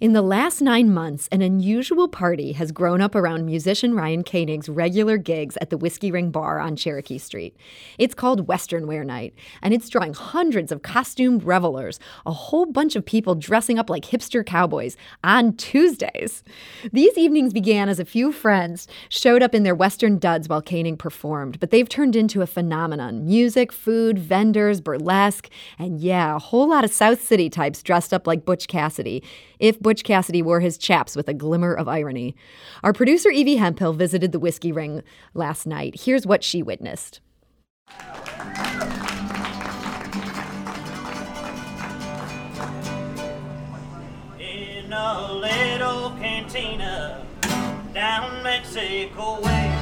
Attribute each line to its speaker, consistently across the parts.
Speaker 1: In the last nine months, an unusual party has grown up around musician Ryan Koenig's regular gigs at the Whiskey Ring Bar on Cherokee Street. It's called Western Wear Night, and it's drawing hundreds of costumed revelers, a whole bunch of people dressing up like hipster cowboys on Tuesdays. These evenings began as a few friends showed up in their Western duds while Koenig performed, but they've turned into a phenomenon music, food, vendors, burlesque, and yeah, a whole lot of South City types dressed up like Butch Cassidy if Butch Cassidy wore his chaps with a glimmer of irony. Our producer Evie Hemphill visited the Whiskey Ring last night. Here's what she witnessed.
Speaker 2: In a little cantina down Mexico way.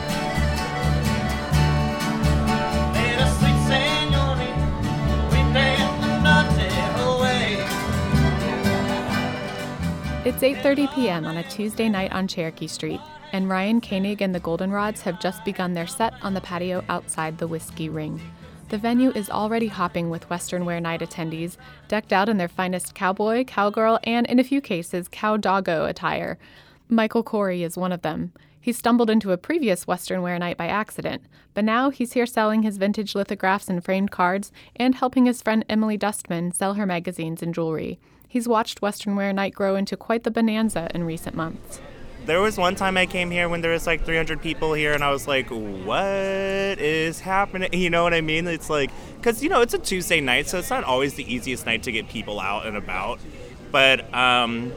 Speaker 3: It's 8:30 p.m. on a Tuesday night on Cherokee Street, and Ryan Koenig and the Goldenrods have just begun their set on the patio outside the Whiskey Ring. The venue is already hopping with Western Wear Night attendees, decked out in their finest cowboy, cowgirl, and in a few cases, cow doggo attire. Michael Corey is one of them. He stumbled into a previous Western Wear Night by accident, but now he's here selling his vintage lithographs and framed cards and helping his friend Emily Dustman sell her magazines and jewelry. He's watched Western Wear Night grow into quite the bonanza in recent months.
Speaker 4: There was one time I came here when there was like 300 people here, and I was like, "What is happening?" You know what I mean? It's like, cause you know it's a Tuesday night, so it's not always the easiest night to get people out and about. But um,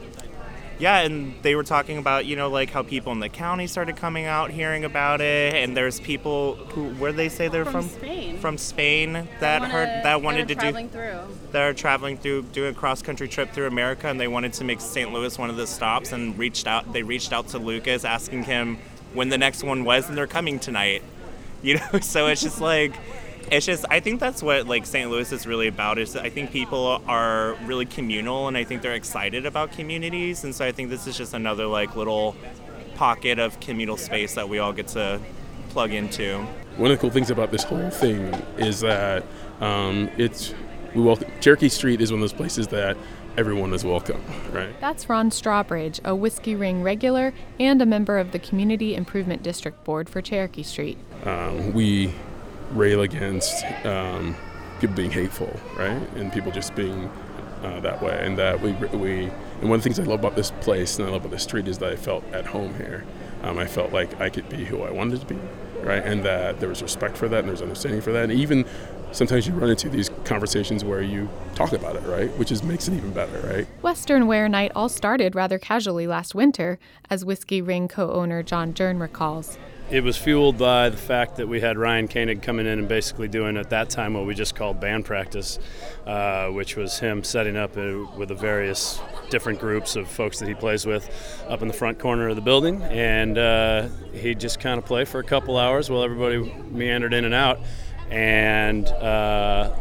Speaker 4: yeah, and they were talking about you know like how people in the county started coming out, hearing about it, and there's people who where they say they're
Speaker 5: From
Speaker 4: from
Speaker 5: Spain.
Speaker 4: from Spain that
Speaker 5: wanna-
Speaker 4: heard that wanted to do
Speaker 5: traveling through.
Speaker 4: that are traveling through doing a cross country trip through America and they wanted to make St. Louis one of the stops and reached out they reached out to Lucas asking him when the next one was and they're coming tonight. You know, so it's just like it's just I think that's what like St. Louis is really about is I think people are really communal and I think they're excited about communities and so I think this is just another like little pocket of communal space that we all get to plug into.
Speaker 6: One of the cool things about this whole thing is that um, it's we welcome Cherokee Street is one of those places that everyone is welcome, right?
Speaker 3: That's Ron Strawbridge, a Whiskey Ring regular and a member of the Community Improvement District Board for Cherokee Street.
Speaker 6: Um, we rail against um, people being hateful, right, and people just being uh, that way, and that we we and one of the things I love about this place and I love about this street is that I felt at home here. Um, I felt like I could be who I wanted to be, right, and that there was respect for that and there was understanding for that, and even sometimes you run into these conversations where you talk about it, right, which is makes it even better, right.
Speaker 3: Western Wear Night all started rather casually last winter, as Whiskey Ring co owner John Jern recalls.
Speaker 7: It was fueled by the fact that we had Ryan Koenig coming in and basically doing at that time what we just called band practice, uh, which was him setting up uh with the various different groups of folks that he plays with up in the front corner of the building. And uh, he'd just kind of play for a couple hours while everybody meandered in and out. And uh,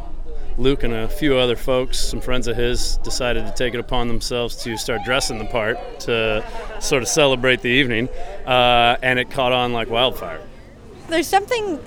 Speaker 7: Luke and a few other folks, some friends of his, decided to take it upon themselves to start dressing the part to sort of celebrate the evening, uh, and it caught on like wildfire.
Speaker 5: There's something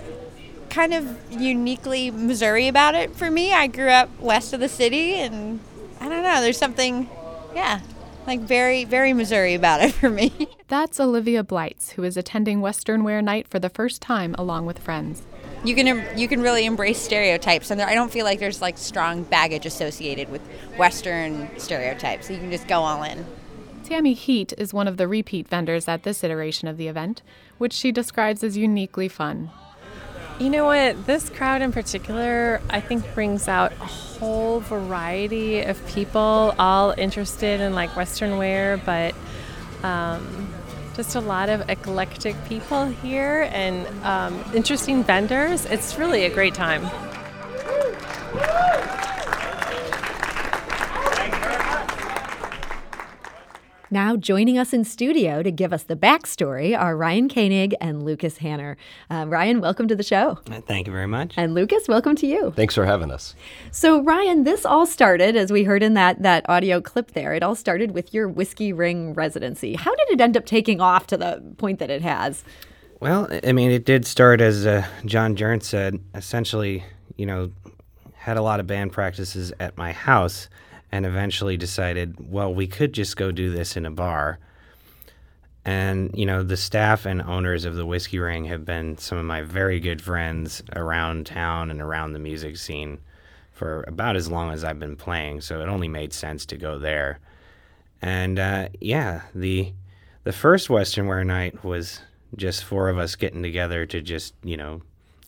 Speaker 5: kind of uniquely Missouri about it for me. I grew up west of the city, and I don't know. There's something, yeah, like very, very Missouri about it for me.
Speaker 3: That's Olivia Blights, who is attending Western Wear Night for the first time along with friends.
Speaker 5: You can you can really embrace stereotypes, and there, I don't feel like there's like strong baggage associated with Western stereotypes. So you can just go all in.
Speaker 3: Tammy Heat is one of the repeat vendors at this iteration of the event, which she describes as uniquely fun.
Speaker 8: You know what? This crowd in particular, I think, brings out a whole variety of people, all interested in like Western wear, but um, just a lot of eclectic people here and um, interesting vendors. It's really a great time.
Speaker 1: Now, joining us in studio to give us the backstory are Ryan Koenig and Lucas Hanner. Uh, Ryan, welcome to the show.
Speaker 9: Thank you very much.
Speaker 1: And Lucas, welcome to you.
Speaker 10: Thanks for having us.
Speaker 1: So, Ryan, this all started, as we heard in that, that audio clip there, it all started with your Whiskey Ring residency. How did it end up taking off to the point that it has?
Speaker 9: Well, I mean, it did start as uh, John Jern said, essentially, you know, had a lot of band practices at my house and eventually decided, well, we could just go do this in a bar. And, you know, the staff and owners of the Whiskey Ring have been some of my very good friends around town and around the music scene for about as long as I've been playing. So it only made sense to go there. And uh, yeah, the the first Western Wear night was just four of us getting together to just, you know,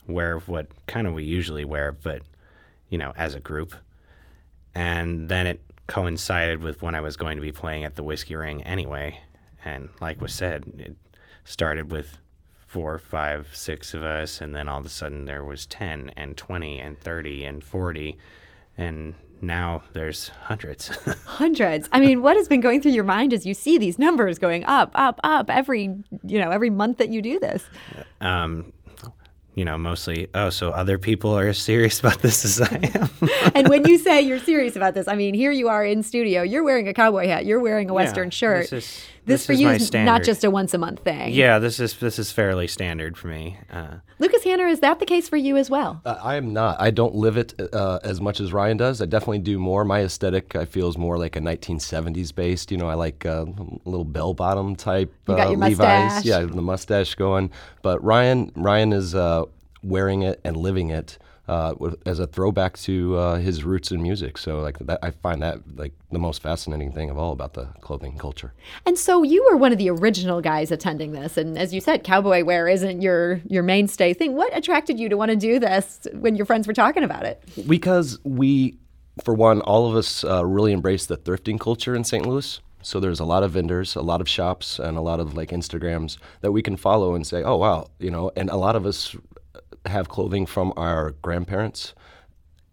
Speaker 9: wear what kind of we usually wear, but, you know, as a group. And then it coincided with when I was going to be playing at the Whiskey Ring anyway. And like was said, it started with four, five, six of us, and then all of a sudden there was 10 and 20 and 30 and 40. And now there's hundreds.
Speaker 1: Hundreds. I mean, what has been going through your mind as you see these numbers going up, up, up every, you know, every month that you do this?
Speaker 9: um, you know, mostly, oh, so other people are as serious about this as I am.
Speaker 1: and when you say you're serious about this, I mean, here you are in studio. You're wearing a cowboy hat. You're wearing a Western shirt.
Speaker 9: This, is,
Speaker 1: This, for
Speaker 9: is
Speaker 1: you
Speaker 9: my
Speaker 1: is
Speaker 9: standard.
Speaker 1: not just a once a month thing.
Speaker 9: Yeah, this is this is fairly standard for me. Uh,
Speaker 1: Lucas Hanner, is that the case for you as well?
Speaker 10: Uh, I am not. I don't live it uh, as much as Ryan does. I definitely do more. My aesthetic, I feel, is more like a 1970s based. You know, I like uh, a little bell bottom type
Speaker 1: You got
Speaker 10: uh,
Speaker 1: your
Speaker 10: Levi's.
Speaker 1: mustache.
Speaker 10: Yeah, the mustache going. But Ryan, Ryan is uh, wearing it and living it. Uh, as a throwback to uh, his roots in music, so like that, I find that like the most fascinating thing of all about the clothing culture.
Speaker 1: And so you were one of the original guys attending this, and as you said, cowboy wear isn't your your mainstay thing. What attracted you to want to do this when your friends were talking about it?
Speaker 10: Because we, for one, all of us uh, really embrace the thrifting culture in St. Louis. So there's a lot of vendors, a lot of shops, and a lot of like Instagrams that we can follow and say, oh wow, you know. And a lot of us have clothing from our grandparents,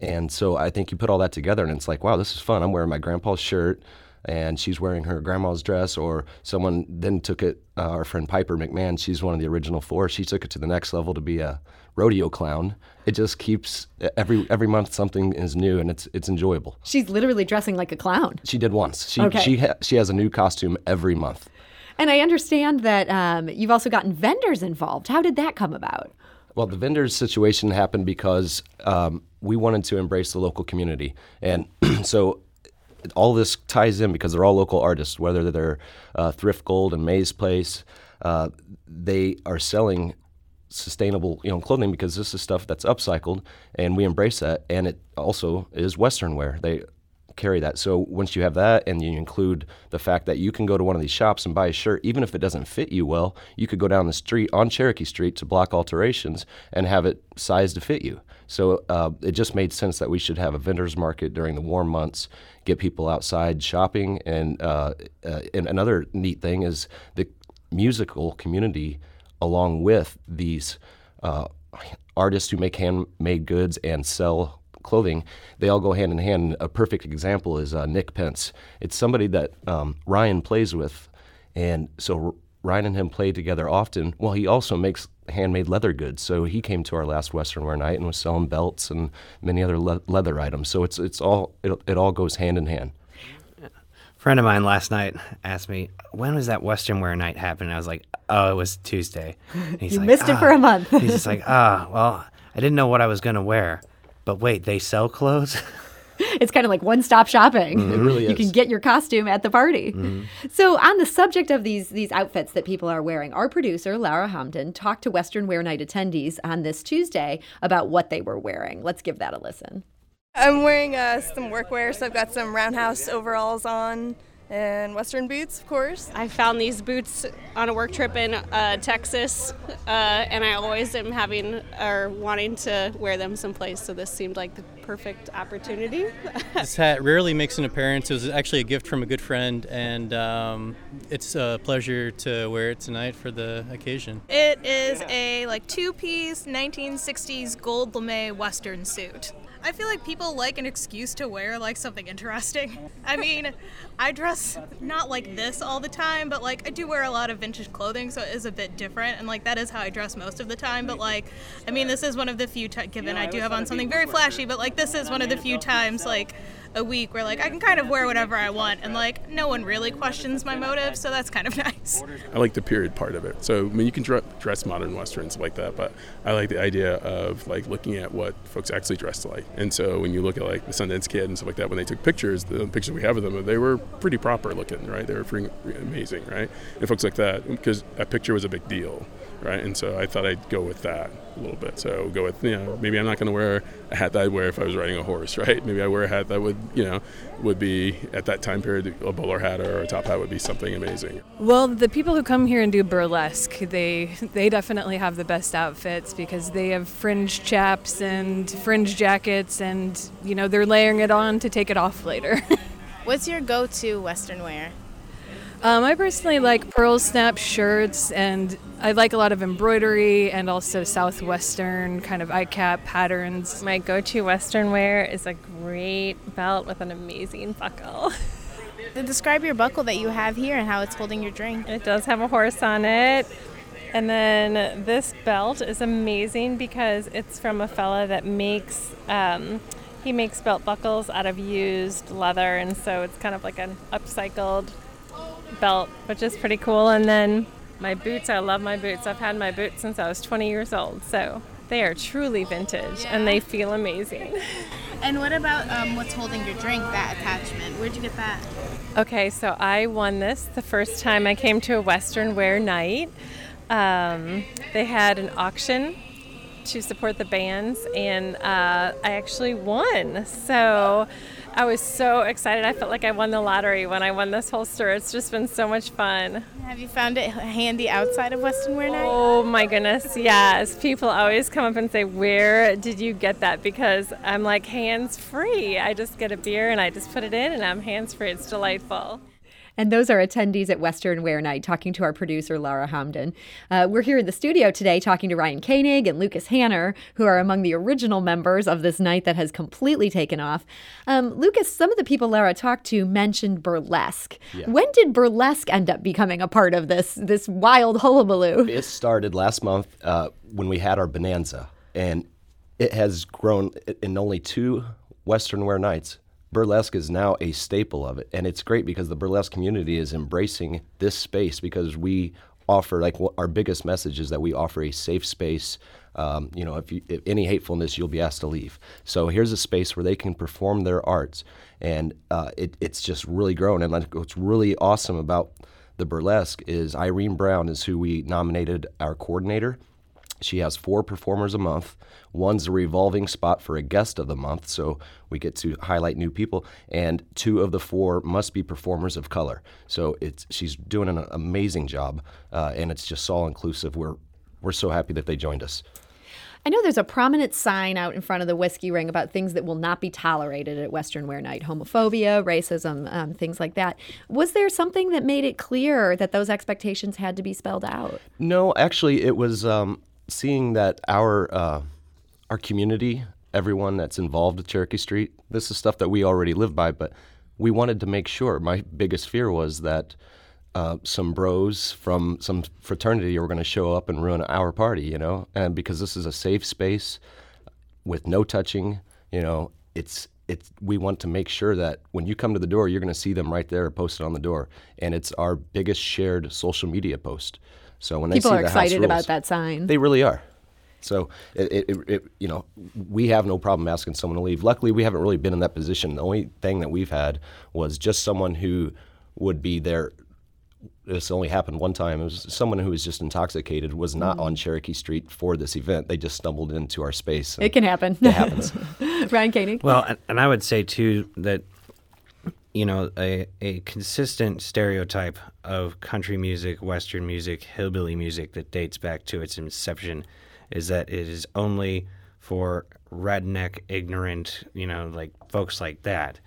Speaker 10: and so I think you put all that together, and it's like, wow, this is fun. I'm wearing my grandpa's shirt. And she's wearing her grandma's dress, or someone then took it. Uh, our friend Piper McMahon, she's one of the original four. She took it to the next level to be a rodeo clown. It just keeps every every month something is new, and it's it's enjoyable.
Speaker 1: She's literally dressing like a clown.
Speaker 10: She did once. She
Speaker 1: Okay.
Speaker 10: she ha- she has a new costume every month.
Speaker 1: And I understand that um, you've also gotten vendors involved. How did that come about?
Speaker 10: Well, the vendors situation happened because um, we wanted to embrace the local community, and so all this ties in because they're all local artists, whether they're uh, Thrift Gold and Maze Place. Uh, they are selling sustainable, you know, clothing because this is stuff that's upcycled, and we embrace that. And it also is Western wear. They carry that. So once you have that, and you include the fact that you can go to one of these shops and buy a shirt, even if it doesn't fit you well, you could go down the street on Cherokee Street to Block Alterations and have it sized to fit you. So uh, it just made sense that we should have a vendors market during the warm months, get people outside shopping, and uh, uh, and another neat thing is the musical community, along with these uh, artists who make handmade goods and sell clothing, they all go hand in hand. A perfect example is uh, Nick Pence. It's somebody that um, Ryan plays with, and so Ryan and him play together often. Well, he also makes handmade leather goods. So he came to our last Western Wear night and was selling belts and many other le- leather items. So it's it's all it, it all goes hand in hand.
Speaker 9: friend of mine last night asked me when was that Western Wear night happen. I was like, oh, it was Tuesday. And he's
Speaker 1: You
Speaker 9: like,
Speaker 1: missed it for
Speaker 9: "Ah."
Speaker 1: a month.
Speaker 9: he's just like, ah, well, I didn't know what I was gonna wear, but wait, they sell clothes.
Speaker 1: It's kind of like one stop shopping.
Speaker 10: It really is.
Speaker 1: you can get your costume at the party.
Speaker 9: Mm-hmm.
Speaker 1: So, on the subject of these these outfits that people are wearing, our producer Lara Hamdan talked to Western Wear Night attendees on this Tuesday about what they were wearing. Let's give that a listen.
Speaker 11: I'm wearing uh, some workwear, so I've got some roundhouse overalls on and western boots, of course.
Speaker 12: I found these boots on a work trip in uh, Texas, uh, and I always am having or wanting to wear them someplace. So this seemed like the perfect opportunity.
Speaker 13: This hat rarely makes an appearance. It was actually a gift from a good friend, and um, it's a pleasure to wear it tonight for the occasion.
Speaker 14: It is a like two-piece 1960s gold lame western suit. I feel like people like an excuse to wear like something interesting. I mean, I dress not like this all the time, but like I do wear a lot of vintage clothing, so it is a bit different, and like that is how I dress most of the time. But like, I mean, this is one of the few times, given I do have on something very flashy, but like this is one of the few times like a week where like I can kind of wear whatever I want and like no one really questions my motive, so that's kind of nice.
Speaker 6: I like the period part of it. So I mean, you can dress modern westerns like that, but I like the idea of like looking at what folks actually dressed like. And so when you look at like the Sundance Kid and stuff like that, when they took pictures, the pictures we have of them, they were pretty proper looking, right? They were pretty amazing, right? And folks like that, because that picture was a big deal, right? And so I thought I'd go with that a little bit. So go with you know maybe I'm not going to wear a hat that I'd wear if I was riding a horse, right? Maybe I wear a hat that would you know would be at that time period a bowler hat or a top hat would be something amazing.
Speaker 8: Well, the people who come here and do burlesque, they they definitely have the best outfits because they have fringe chaps and fringe jackets, and you know they're layering it on to take it off later.
Speaker 15: What's your go-to Western wear?
Speaker 8: Um, I personally like pearl snap shirts, and I like a lot of embroidery and also southwestern kind of ikat patterns.
Speaker 16: My go-to Western wear is a great belt with an amazing buckle.
Speaker 15: Describe your buckle that you have here and how it's holding your drink.
Speaker 16: It does have a horse on it. And then this belt is amazing because it's from a fella that makes um, he makes belt buckles out of used leather, and so it's kind of like an upcycled belt, which is pretty cool. And then my boots, I love my boots. I've had my boots since I was 20 years old, so they are truly vintage and they feel amazing.
Speaker 15: And what about um, what's holding your drink? That attachment. Where'd you get that?
Speaker 16: Okay, so I won this the first time I came to a Western Wear night. Um, they had an auction to support the bands, and uh, I actually won. So I was so excited. I felt like I won the lottery when I won this holster. It's just been so much fun.
Speaker 15: Have you found it handy outside of Western Wear Night?
Speaker 16: Oh my goodness, yes. People always come up and say, Where did you get that? Because I'm like hands free. I just get a beer and I just put it in and I'm hands free. It's delightful.
Speaker 1: And those are attendees at Western Wear Night talking to our producer, Laura Hamdan. Uh, we're here in the studio today talking to Ryan Koenig and Lucas Hanner, who are among the original members of this night that has completely taken off. Um, Lucas, some of the people Laura talked to mentioned burlesque.
Speaker 10: Yeah.
Speaker 1: When did burlesque end up becoming a part of this, this wild hullabaloo?
Speaker 10: It started last month uh, when we had our bonanza, and it has grown in only two Western wear nights. Burlesque is now a staple of it, and it's great because the burlesque community is embracing this space because we offer like our biggest message is that we offer a safe space. Um, you know, if, you, if any hatefulness, you'll be asked to leave. So here's a space where they can perform their arts, and uh, it, it's just really grown. And like, what's really awesome about the burlesque is Irene Brown is who we nominated our coordinator. She has four performers a month. One's a revolving spot for a guest of the month, so we get to highlight new people. And two of the four must be performers of color. So it's she's doing an amazing job, uh, and it's just all inclusive. We're we're so happy that they joined us.
Speaker 1: I know there's a prominent sign out in front of the whiskey ring about things that will not be tolerated at Western Wear Night homophobia, racism, um, things like that. Was there something that made it clear that those expectations had to be spelled out?
Speaker 10: No, actually, it was um, seeing that our uh, our community, everyone that's involved with Cherokee Street, this is stuff that we already live by, but we wanted to make sure. My biggest fear was that uh, some bros from some fraternity were going to show up and ruin our party, you know, and because this is a safe space with no touching, you know, it's it's we want to make sure that when you come to the door, you're going to see them right there posted on the door, and it's our biggest shared social media post. So when
Speaker 1: People
Speaker 10: they see
Speaker 1: are
Speaker 10: the
Speaker 1: excited
Speaker 10: house
Speaker 1: about
Speaker 10: rules,
Speaker 1: that sign.
Speaker 10: They really are. So it, it, it, it, you know, we have no problem asking someone to leave. Luckily, we haven't really been in that position. The only thing that we've had was just someone who would be there. This only happened one time. It was someone who was just intoxicated, was not
Speaker 1: Mm.
Speaker 10: on Cherokee Street for this event. They just stumbled into our space.
Speaker 1: It can happen.
Speaker 10: It happens.
Speaker 1: Ryan Koenig?
Speaker 9: Well, and- and I would say too that you know a a consistent stereotype of country music, western music, hillbilly music that dates back to its inception is that it is only for redneck, ignorant, you know, like folks like that.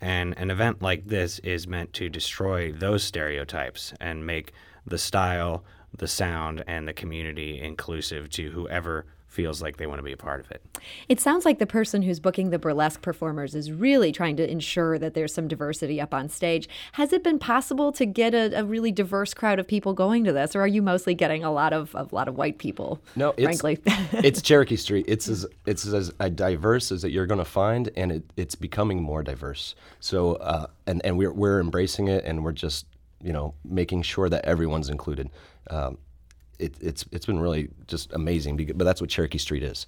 Speaker 9: And an event like this is meant to destroy those stereotypes and make the style, the sound, and the community inclusive to whoever feels like they want to be a part of it.
Speaker 1: It sounds like the person who's booking the burlesque performers is really trying to ensure that there's some diversity up on stage. Has it been possible to get a, a really diverse crowd of people going to this, or are you mostly getting a lot of a lot of white people?
Speaker 10: No, it's,
Speaker 1: frankly,
Speaker 10: it's Cherokee Street. It's as it's as diverse as that you're going to find, and it, it's becoming more diverse. So, uh, and and we're we're embracing it, and we're just you know making sure that everyone's included. Um, it, it's it's been really just amazing. But that's what Cherokee Street is.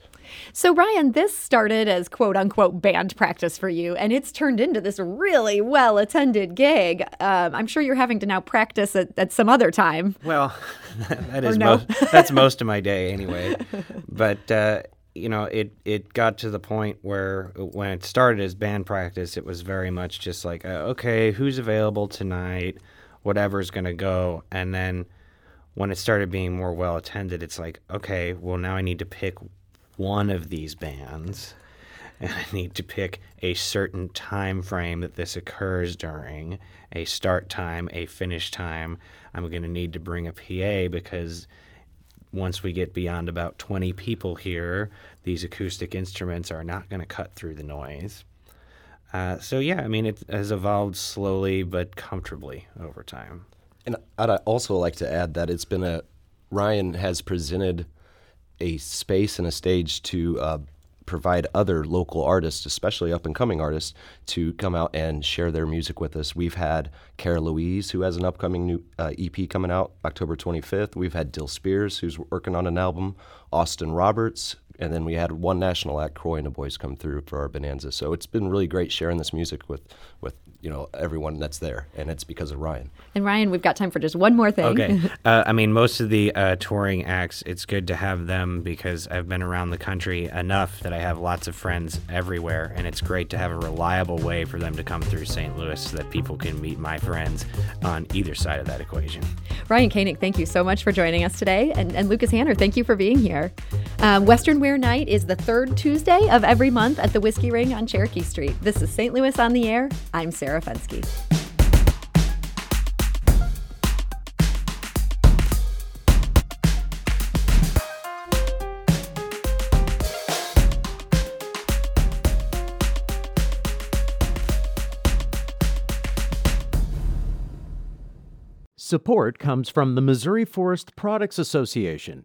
Speaker 1: So Ryan, this started as quote unquote band practice for you, and it's turned into this really well attended gig. Um, I'm sure you're having to now practice at, at some other time.
Speaker 9: Well, that is
Speaker 1: no?
Speaker 9: most, that's most of my day anyway. But uh, you know, it it got to the point where when it started as band practice, it was very much just like, uh, okay, who's available tonight? Whatever's gonna go, and then when it started being more well attended, it's like, okay, well, now I need to pick one of these bands and I need to pick a certain time frame that this occurs during a start time, a finish time. I'm going to need to bring a PA because once we get beyond about 20 people here, these acoustic instruments are not going to cut through the noise. Uh, so, yeah, I mean, it has evolved slowly but comfortably over time.
Speaker 10: And I'd also like to add that it's been a Ryan has presented a space and a stage to uh, provide other local artists, especially up and coming artists, to come out and share their music with us. We've had Cara Louise, who has an upcoming new uh, EP coming out October 25th. We've had Dill Spears, who's working on an album, Austin Roberts, and then we had one national act, Croy and the Boys, come through for our Bonanza. So it's been really great sharing this music with with you know everyone that's there, and it's because of Ryan.
Speaker 1: And Ryan, we've got time for just one more thing.
Speaker 9: Okay. Uh, I mean, most of the uh, touring acts, it's good to have them because I've been around the country enough that I have lots of friends everywhere, and it's great to have a reliable way for them to come through St. Louis so that people can meet my friends on either side of that equation.
Speaker 1: Ryan Koenig, thank you so much for joining us today. And, and Lucas Hanner, thank you for being here. Um, Western Night is the third Tuesday of every month at the Whiskey Ring on Cherokee Street. This is St. Louis on the Air. I'm Sarah Fenske.
Speaker 17: Support comes from the Missouri Forest Products Association,